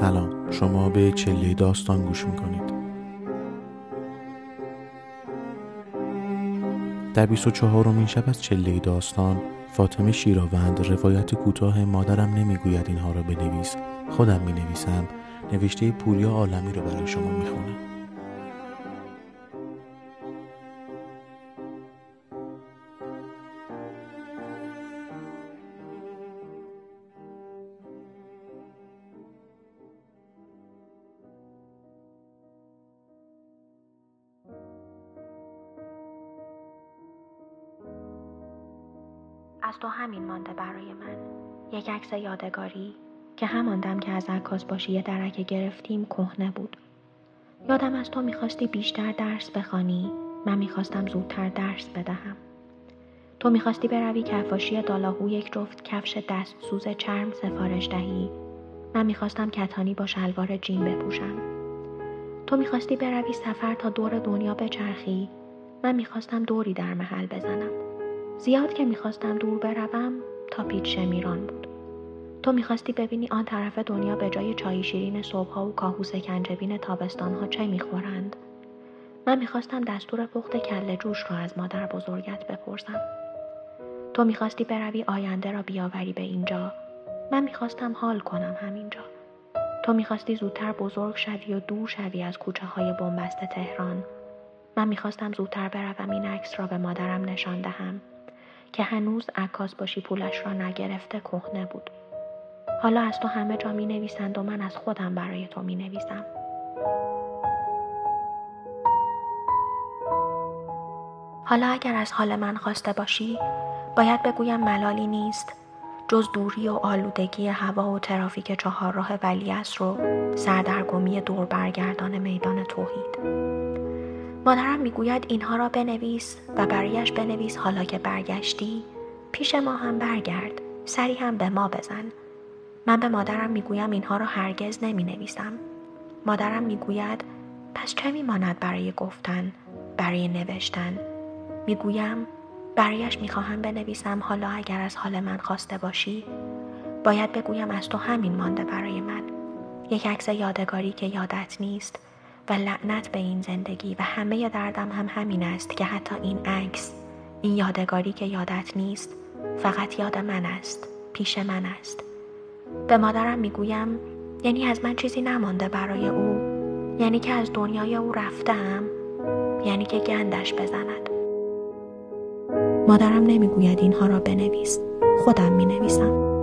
سلام. شما به چله داستان گوش می‌کنید. در 24 امین شب از چله داستان فاطمه شیراوند روایت کوتاه مادرم نمی‌گوید اینها را بنویس. خودم می نویسم نوشته پوریا عالمی رو برای شما می‌خونم. از تو همین مانده برای من. یک عکس یادگاری که هماندم که از عکاس باشی یه درکه گرفتیم کهنه بود. یادم از تو می‌خواستی بیشتر درس بخوانی من می‌خواستم زودتر درس بدهم. تو می‌خواستی بروی کفاشی دالاهو یک جفت کفش دست سوز چرم سفارش دهی. من می‌خواستم کتانی با شلوار جین بپوشم. تو می‌خواستی بروی سفر تا دور دنیا بچرخی. من می‌خواستم دوری در محل بزنم. زیاد که می‌خواستم دور بروم تا پیچ شمیران بود. تو می‌خواستی ببینی آن طرف دنیا به جای چای شیرین صبحها و کاهوس کنجبین تابستانها چه می‌خورند؟ من می‌خواستم دستور پخت کله جوش را از مادر بزرگت بپرسم. تو می‌خواستی بروی آینده را بیاوری به اینجا؟ من می‌خواستم حال کنم همینجا. تو می‌خواستی زودتر بزرگ شوی و دور شوی از کوچه های بنبست تهران. من می‌خواستم زودتر بروم این عکس را به مادرم نشان دهم. که هنوز عکاس باشی پولش را نگرفته کهنه بود. حالا از تو همه جا می نویسند و من از خودم برای تو می نویسم. حالا اگر از حال من خواسته باشی باید بگویم ملالی نیست جز دوری و آلودگی هوا و ترافیک چهارراه ولیعصر رو سردرگمی دور برگردان میدان توحید مادرم می‌گوید اینها را بنویس و برایش بنویس حالا که برگشتی. پیش ما هم برگرد. سری هم به ما بزن. من به مادرم می‌گویم اینها را هرگز نمی نویسم مادرم می‌گوید پس چه میماند برای گفتن برای نوشتن؟ می‌گویم برایش می‌خواهم بنویسم حالا اگر از حال من خواسته باشی. باید بگویم از تو همین مانده برای من. یک عکس یادگاری که یادت نیست. و لعنت به این زندگی و همه دردم هم همین است که حتی این عکس این یادگاری که یادت نیست فقط یاد من است پیش من است. به مادرم می‌گویم یعنی از من چیزی نمانده برای او یعنی که از دنیای او رفتم یعنی که گندش بزند. مادرم نمی‌گوید اینها را بنویس خودم می نویسم